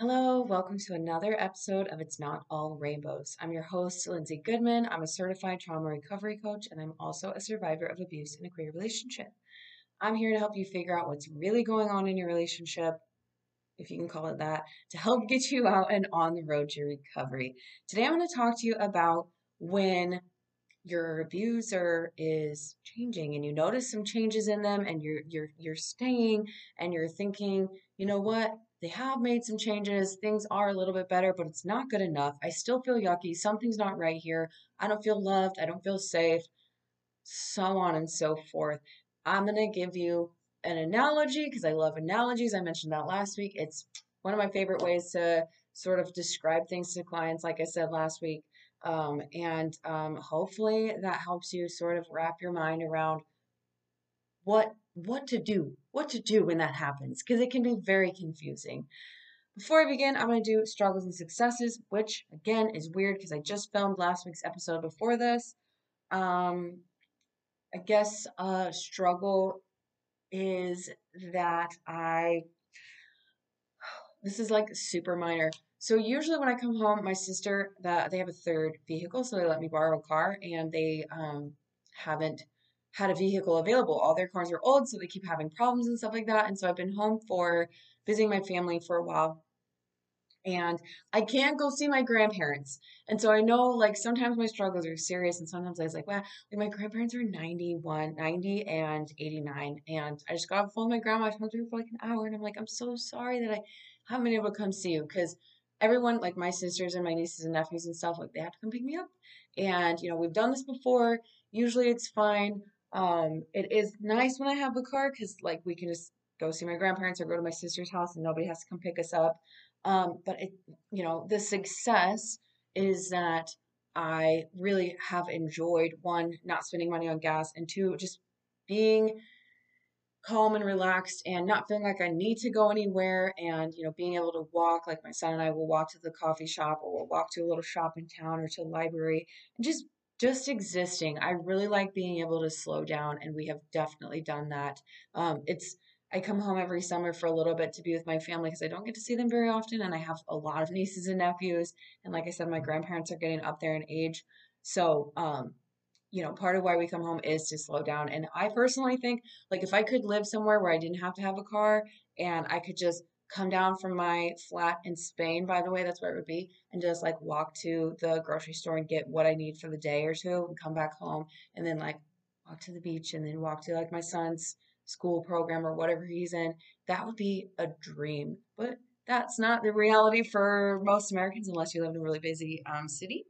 Hello, welcome to another episode of It's Not All Rainbows. I'm your host, Lindsay Goodman. I'm a certified trauma recovery coach, and I'm also a survivor of abuse in a queer relationship. I'm here to help you figure out what's really going on in your relationship, if you can call it that, to help get you out and on the road to recovery. Today, I'm going to talk to you about when your abuser is changing and you notice some changes in them and you're you're you're staying and you're thinking, you know what? They have made some changes. Things are a little bit better, but it's not good enough. I still feel yucky. Something's not right here. I don't feel loved. I don't feel safe. So on and so forth. I'm going to give you an analogy because I love analogies. I mentioned that last week. It's one of my favorite ways to sort of describe things to clients, like I said last week. Um, and um, hopefully that helps you sort of wrap your mind around what what to do, what to do when that happens, because it can be very confusing. Before I begin, I'm going to do struggles and successes, which again is weird because I just filmed last week's episode before this. Um, I guess a struggle is that I, this is like super minor. So usually when I come home, my sister they have a third vehicle, so they let me borrow a car, and they um, haven't had a vehicle available. All their cars are old, so they keep having problems and stuff like that. And so I've been home for visiting my family for a while. And I can't go see my grandparents. And so I know like sometimes my struggles are serious and sometimes I was like, wow, like my grandparents are 91, 90 and 89. And I just got off the phone with my grandma. I talked to her for like an hour and I'm like, I'm so sorry that I haven't been able to come see you because everyone, like my sisters and my nieces and nephews and stuff, like they have to come pick me up. And, you know, we've done this before. Usually it's fine. Um, it is nice when I have a car because, like, we can just go see my grandparents or go to my sister's house and nobody has to come pick us up. Um, but it, you know, the success is that I really have enjoyed one, not spending money on gas, and two, just being calm and relaxed and not feeling like I need to go anywhere and you know being able to walk like my son and I will walk to the coffee shop or we'll walk to a little shop in town or to the library and just just existing. I really like being able to slow down and we have definitely done that. Um, it's I come home every summer for a little bit to be with my family because I don't get to see them very often and I have a lot of nieces and nephews and like I said my grandparents are getting up there in age. So um you know, part of why we come home is to slow down. And I personally think, like, if I could live somewhere where I didn't have to have a car and I could just come down from my flat in Spain, by the way, that's where it would be, and just like walk to the grocery store and get what I need for the day or two and come back home and then like walk to the beach and then walk to like my son's school program or whatever he's in, that would be a dream. But that's not the reality for most Americans unless you live in a really busy um, city.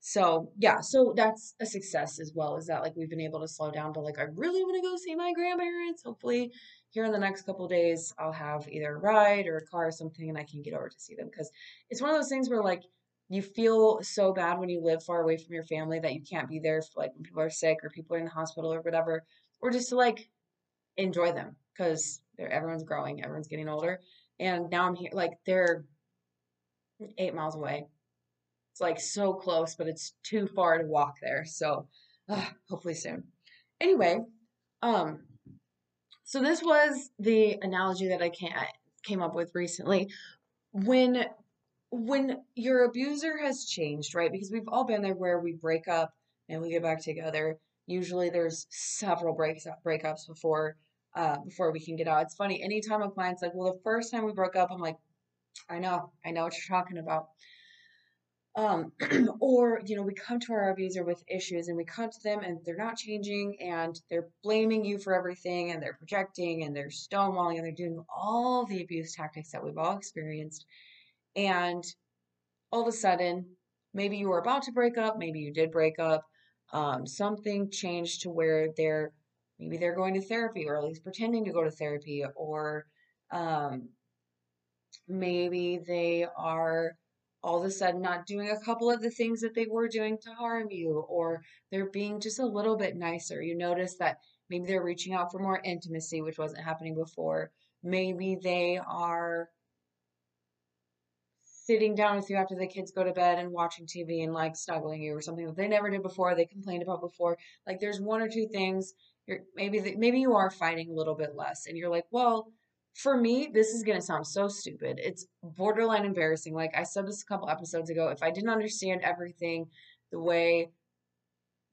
So yeah, so that's a success as well. Is that like we've been able to slow down to like I really want to go see my grandparents. Hopefully, here in the next couple days, I'll have either a ride or a car or something, and I can get over to see them because it's one of those things where like you feel so bad when you live far away from your family that you can't be there for like when people are sick or people are in the hospital or whatever, or just to like enjoy them because everyone's growing, everyone's getting older, and now I'm here like they're eight miles away it's like so close, but it's too far to walk there. So uh, hopefully soon. Anyway, um, so this was the analogy that I can came up with recently. When when your abuser has changed, right? Because we've all been there where we break up and we get back together. Usually there's several breaks breakups before uh, before we can get out. It's funny, anytime a client's like, Well, the first time we broke up, I'm like, I know, I know what you're talking about. Um, or, you know, we come to our abuser with issues and we come to them and they're not changing and they're blaming you for everything and they're projecting and they're stonewalling and they're doing all the abuse tactics that we've all experienced. And all of a sudden, maybe you were about to break up, maybe you did break up, um, something changed to where they're maybe they're going to therapy or at least pretending to go to therapy or um, maybe they are all of a sudden not doing a couple of the things that they were doing to harm you, or they're being just a little bit nicer. You notice that maybe they're reaching out for more intimacy, which wasn't happening before. Maybe they are sitting down with you after the kids go to bed and watching TV and like snuggling you or something that they never did before, they complained about before. Like there's one or two things you're maybe maybe you are fighting a little bit less and you're like, "Well, for me, this is going to sound so stupid. It's borderline embarrassing. Like I said this a couple episodes ago, if I didn't understand everything the way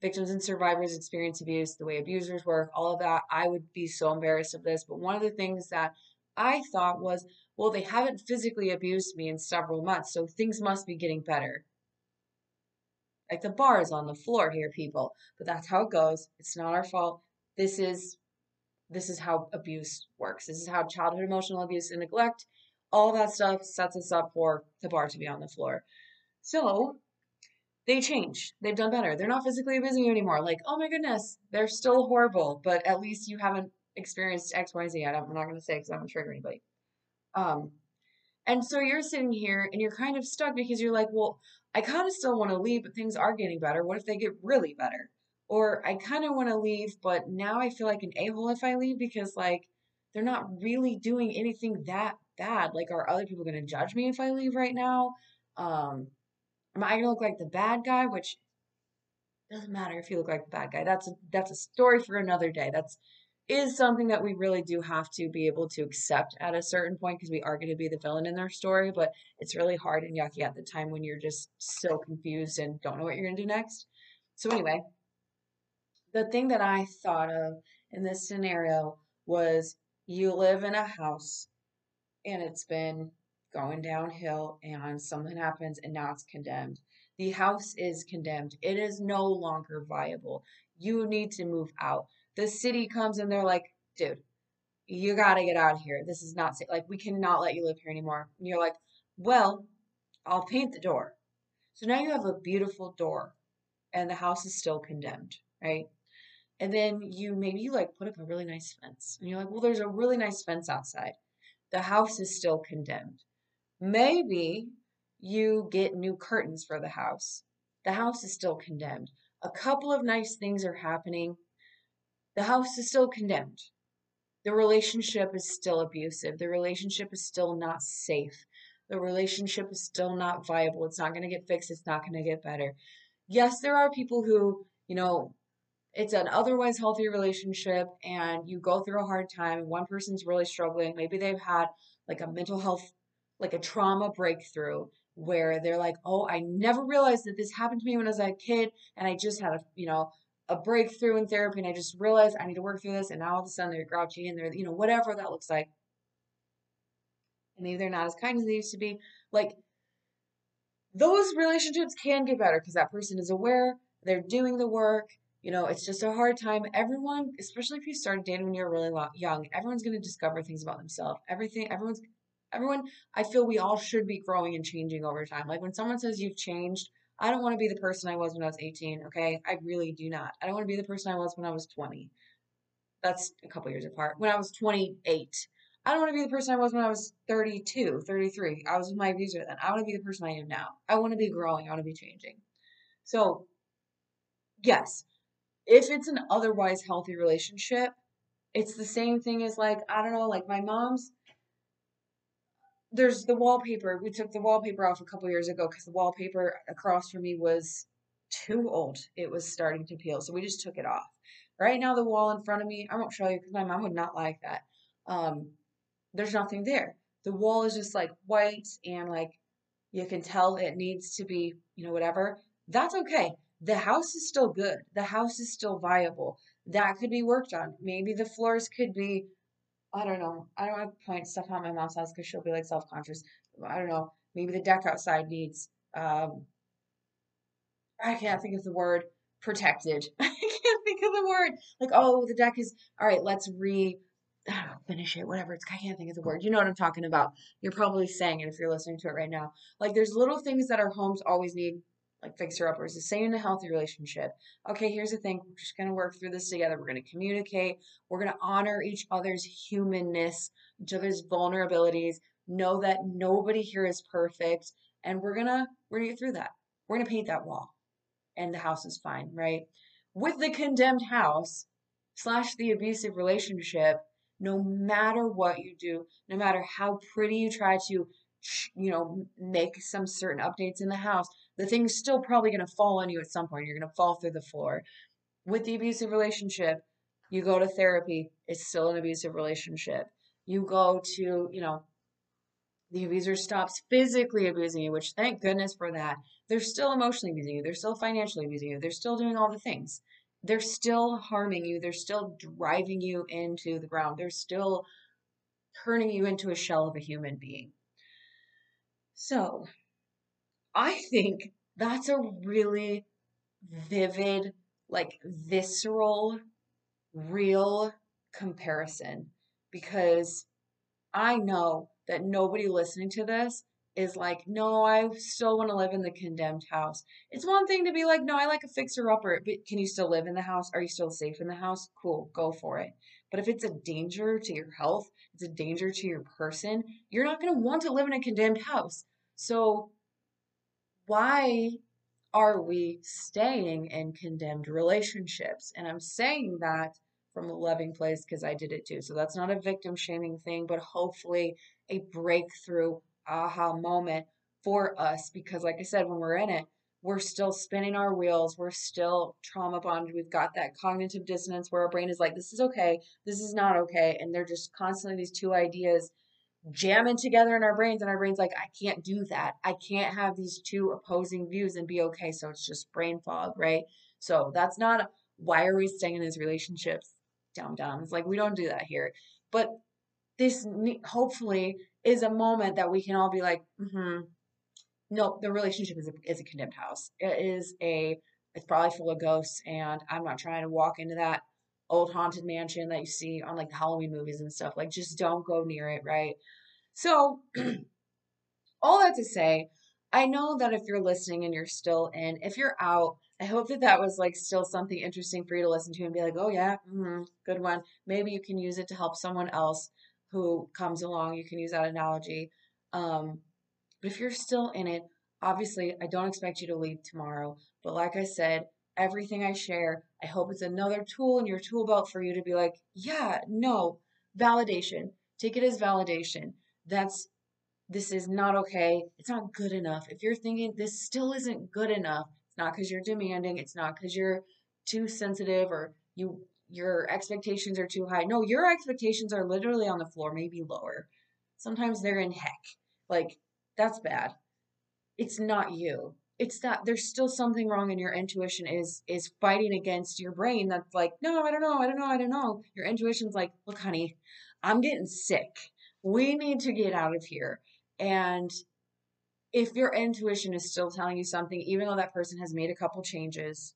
victims and survivors experience abuse, the way abusers work, all of that, I would be so embarrassed of this. But one of the things that I thought was, well, they haven't physically abused me in several months, so things must be getting better. Like the bar is on the floor here, people. But that's how it goes. It's not our fault. This is this is how abuse works. This is how childhood emotional abuse and neglect, all that stuff sets us up for the bar to be on the floor. So they change. They've done better. They're not physically abusing you anymore. Like, oh my goodness, they're still horrible, but at least you haven't experienced X, Y, Z. I'm not going to say because going to trigger anybody. Um, and so you're sitting here and you're kind of stuck because you're like, well, I kind of still want to leave, but things are getting better. What if they get really better? Or I kind of want to leave, but now I feel like an a hole if I leave because, like, they're not really doing anything that bad. Like, are other people going to judge me if I leave right now? Um, am I going to look like the bad guy? Which doesn't matter if you look like the bad guy. That's a, that's a story for another day. That's is something that we really do have to be able to accept at a certain point because we are going to be the villain in their story, but it's really hard and yucky at the time when you're just so confused and don't know what you're going to do next. So, anyway, the thing that I thought of in this scenario was you live in a house and it's been going downhill and something happens and now it's condemned. The house is condemned. It is no longer viable. You need to move out. The city comes and they're like, dude, you got to get out of here. This is not safe. Like, we cannot let you live here anymore. And you're like, well, I'll paint the door. So now you have a beautiful door and the house is still condemned, right? And then you maybe you like put up a really nice fence. And you're like, well, there's a really nice fence outside. The house is still condemned. Maybe you get new curtains for the house. The house is still condemned. A couple of nice things are happening. The house is still condemned. The relationship is still abusive. The relationship is still not safe. The relationship is still not viable. It's not going to get fixed. It's not going to get better. Yes, there are people who, you know, it's an otherwise healthy relationship and you go through a hard time one person's really struggling. Maybe they've had like a mental health like a trauma breakthrough where they're like oh i never realized that this happened to me when i was a kid and i just had a you know a breakthrough in therapy and i just realized i need to work through this and now all of a sudden they're grouchy and they're you know whatever that looks like. And maybe they're not as kind as they used to be. Like those relationships can get better because that person is aware they're doing the work you know, it's just a hard time. Everyone, especially if you start dating when you're really young, everyone's going to discover things about themselves. Everything, everyone's, everyone, I feel we all should be growing and changing over time. Like when someone says you've changed, I don't want to be the person I was when I was 18, okay? I really do not. I don't want to be the person I was when I was 20. That's a couple years apart. When I was 28. I don't want to be the person I was when I was 32, 33. I was with my abuser then. I want to be the person I am now. I want to be growing. I want to be changing. So, yes, if it's an otherwise healthy relationship, it's the same thing as like, I don't know, like my mom's there's the wallpaper. We took the wallpaper off a couple years ago because the wallpaper across from me was too old. It was starting to peel. So we just took it off. Right now, the wall in front of me, I won't show you because my mom would not like that. Um, there's nothing there. The wall is just like white and like you can tell it needs to be, you know, whatever. That's okay the house is still good. The house is still viable. That could be worked on. Maybe the floors could be, I don't know. I don't want to point stuff out my mom's house because she'll be like self conscious. I don't know. Maybe the deck outside needs, um, I can't think of the word protected. I can't think of the word. Like, oh, the deck is, all right, let's re, I don't know, finish it, whatever. It's, I can't think of the word. You know what I'm talking about. You're probably saying it if you're listening to it right now. Like, there's little things that our homes always need like fixer uppers. The same in a healthy relationship. Okay, here's the thing. We're just gonna work through this together. We're gonna communicate. We're gonna honor each other's humanness, each other's vulnerabilities. Know that nobody here is perfect, and we're gonna we're gonna get through that. We're gonna paint that wall, and the house is fine, right? With the condemned house slash the abusive relationship, no matter what you do, no matter how pretty you try to you know, make some certain updates in the house, the thing's still probably going to fall on you at some point. You're going to fall through the floor. With the abusive relationship, you go to therapy, it's still an abusive relationship. You go to, you know, the abuser stops physically abusing you, which thank goodness for that. They're still emotionally abusing you. They're still financially abusing you. They're still doing all the things. They're still harming you. They're still driving you into the ground. They're still turning you into a shell of a human being. So, I think that's a really vivid, like visceral, real comparison because I know that nobody listening to this is like, no, I still want to live in the condemned house. It's one thing to be like, no, I like a fixer upper, but can you still live in the house? Are you still safe in the house? Cool, go for it. But if it's a danger to your health, it's a danger to your person, you're not going to want to live in a condemned house. So, why are we staying in condemned relationships? And I'm saying that from a loving place because I did it too. So that's not a victim shaming thing, but hopefully a breakthrough aha moment for us because, like I said, when we're in it, we're still spinning our wheels. We're still trauma bonded. We've got that cognitive dissonance where our brain is like, this is okay, this is not okay. And they're just constantly these two ideas jamming together in our brains. And our brain's like, I can't do that. I can't have these two opposing views and be okay. So it's just brain fog, right? So that's not why are we staying in these relationships? Dumb dumbs. Like, we don't do that here. But this hopefully is a moment that we can all be like, mm-hmm, no, the relationship is a, is a condemned house. It is a, it's probably full of ghosts, and I'm not trying to walk into that old haunted mansion that you see on like the Halloween movies and stuff. Like, just don't go near it, right? So, all that to say, I know that if you're listening and you're still in, if you're out, I hope that that was like still something interesting for you to listen to and be like, oh yeah, mm-hmm, good one. Maybe you can use it to help someone else who comes along. You can use that analogy. Um, but if you're still in it, obviously, I don't expect you to leave tomorrow. But like I said, everything I share, I hope it's another tool in your tool belt for you to be like, yeah, no, validation. Take it as validation. That's this is not okay. It's not good enough. If you're thinking this still isn't good enough, it's not because you're demanding, it's not because you're too sensitive or you your expectations are too high. No, your expectations are literally on the floor, maybe lower. Sometimes they're in heck. Like, that's bad. It's not you. It's that there's still something wrong and your intuition is is fighting against your brain that's like, no, I don't know, I don't know, I don't know. Your intuition's like, look, honey, I'm getting sick. We need to get out of here. And if your intuition is still telling you something, even though that person has made a couple changes,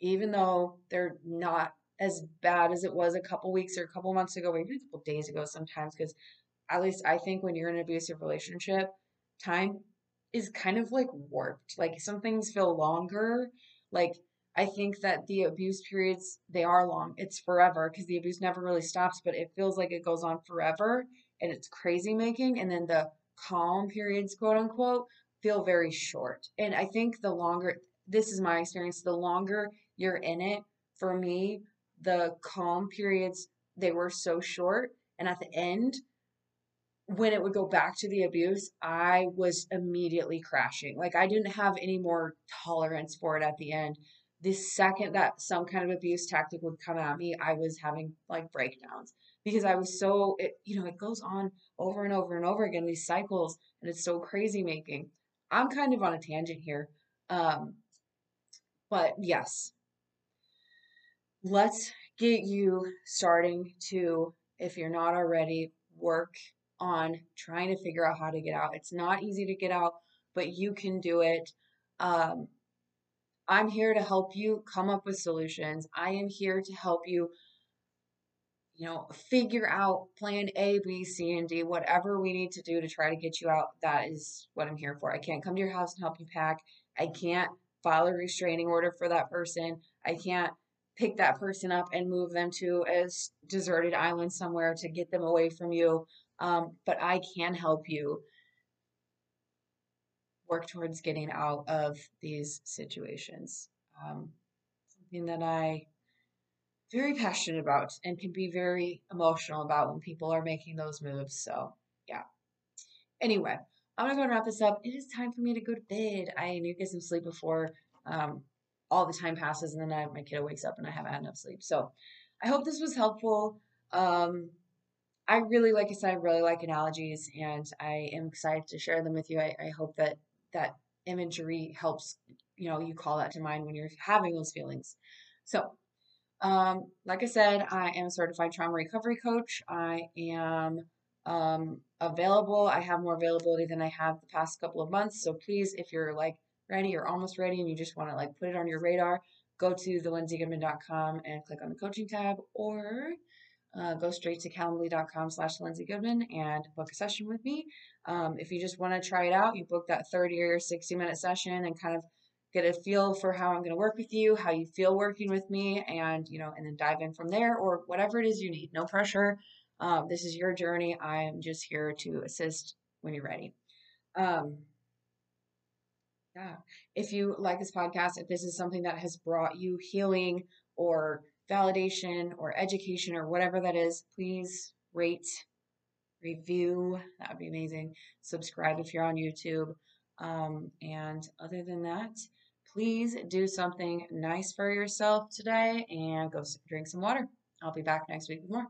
even though they're not as bad as it was a couple weeks or a couple months ago, maybe a couple days ago sometimes, because at least I think when you're in an abusive relationship, time is kind of like warped. Like some things feel longer. Like I think that the abuse periods, they are long. It's forever because the abuse never really stops, but it feels like it goes on forever and it's crazy making. And then the calm periods, quote unquote, feel very short. And I think the longer, this is my experience, the longer you're in it, for me, the calm periods they were so short and at the end when it would go back to the abuse i was immediately crashing. Like i didn't have any more tolerance for it at the end. The second that some kind of abuse tactic would come at me i was having like breakdowns because i was so it, you know it goes on over and over and over again these cycles and it's so crazy making. I'm kind of on a tangent here um but yes. Let's get you starting to, if you're not already, work on trying to figure out how to get out. It's not easy to get out, but you can do it. Um, I'm here to help you come up with solutions. I am here to help you, you know, figure out plan A, B, C, and D, whatever we need to do to try to get you out. That is what I'm here for. I can't come to your house and help you pack. I can't file a restraining order for that person. I can't pick that person up and move them to a deserted island somewhere to get them away from you. Um, but I can help you work towards getting out of these situations. Um, something that I very passionate about and can be very emotional about when people are making those moves. So yeah. Anyway, I'm gonna go and wrap this up. It is time for me to go to bed. I need to get some sleep before um, all the time passes and then I, my kid wakes up and I haven't had enough sleep. So I hope this was helpful. Um, I really, like I said, I really like analogies, and I am excited to share them with you. I, I hope that that imagery helps you know you call that to mind when you're having those feelings. So, um, like I said, I am a certified trauma recovery coach. I am um, available. I have more availability than I have the past couple of months. So please, if you're like ready or almost ready and you just want to like put it on your radar, go to thelindsaygoodman.com and click on the coaching tab or uh, go straight to calendly.com slash Lindsay Goodman and book a session with me. Um, if you just want to try it out, you book that 30 or 60 minute session and kind of get a feel for how I'm going to work with you, how you feel working with me, and you know, and then dive in from there or whatever it is you need. No pressure. Um, this is your journey. I am just here to assist when you're ready. Um, yeah. If you like this podcast, if this is something that has brought you healing or validation or education or whatever that is, please rate, review. That would be amazing. Subscribe if you're on YouTube. Um, and other than that, please do something nice for yourself today and go drink some water. I'll be back next week with more.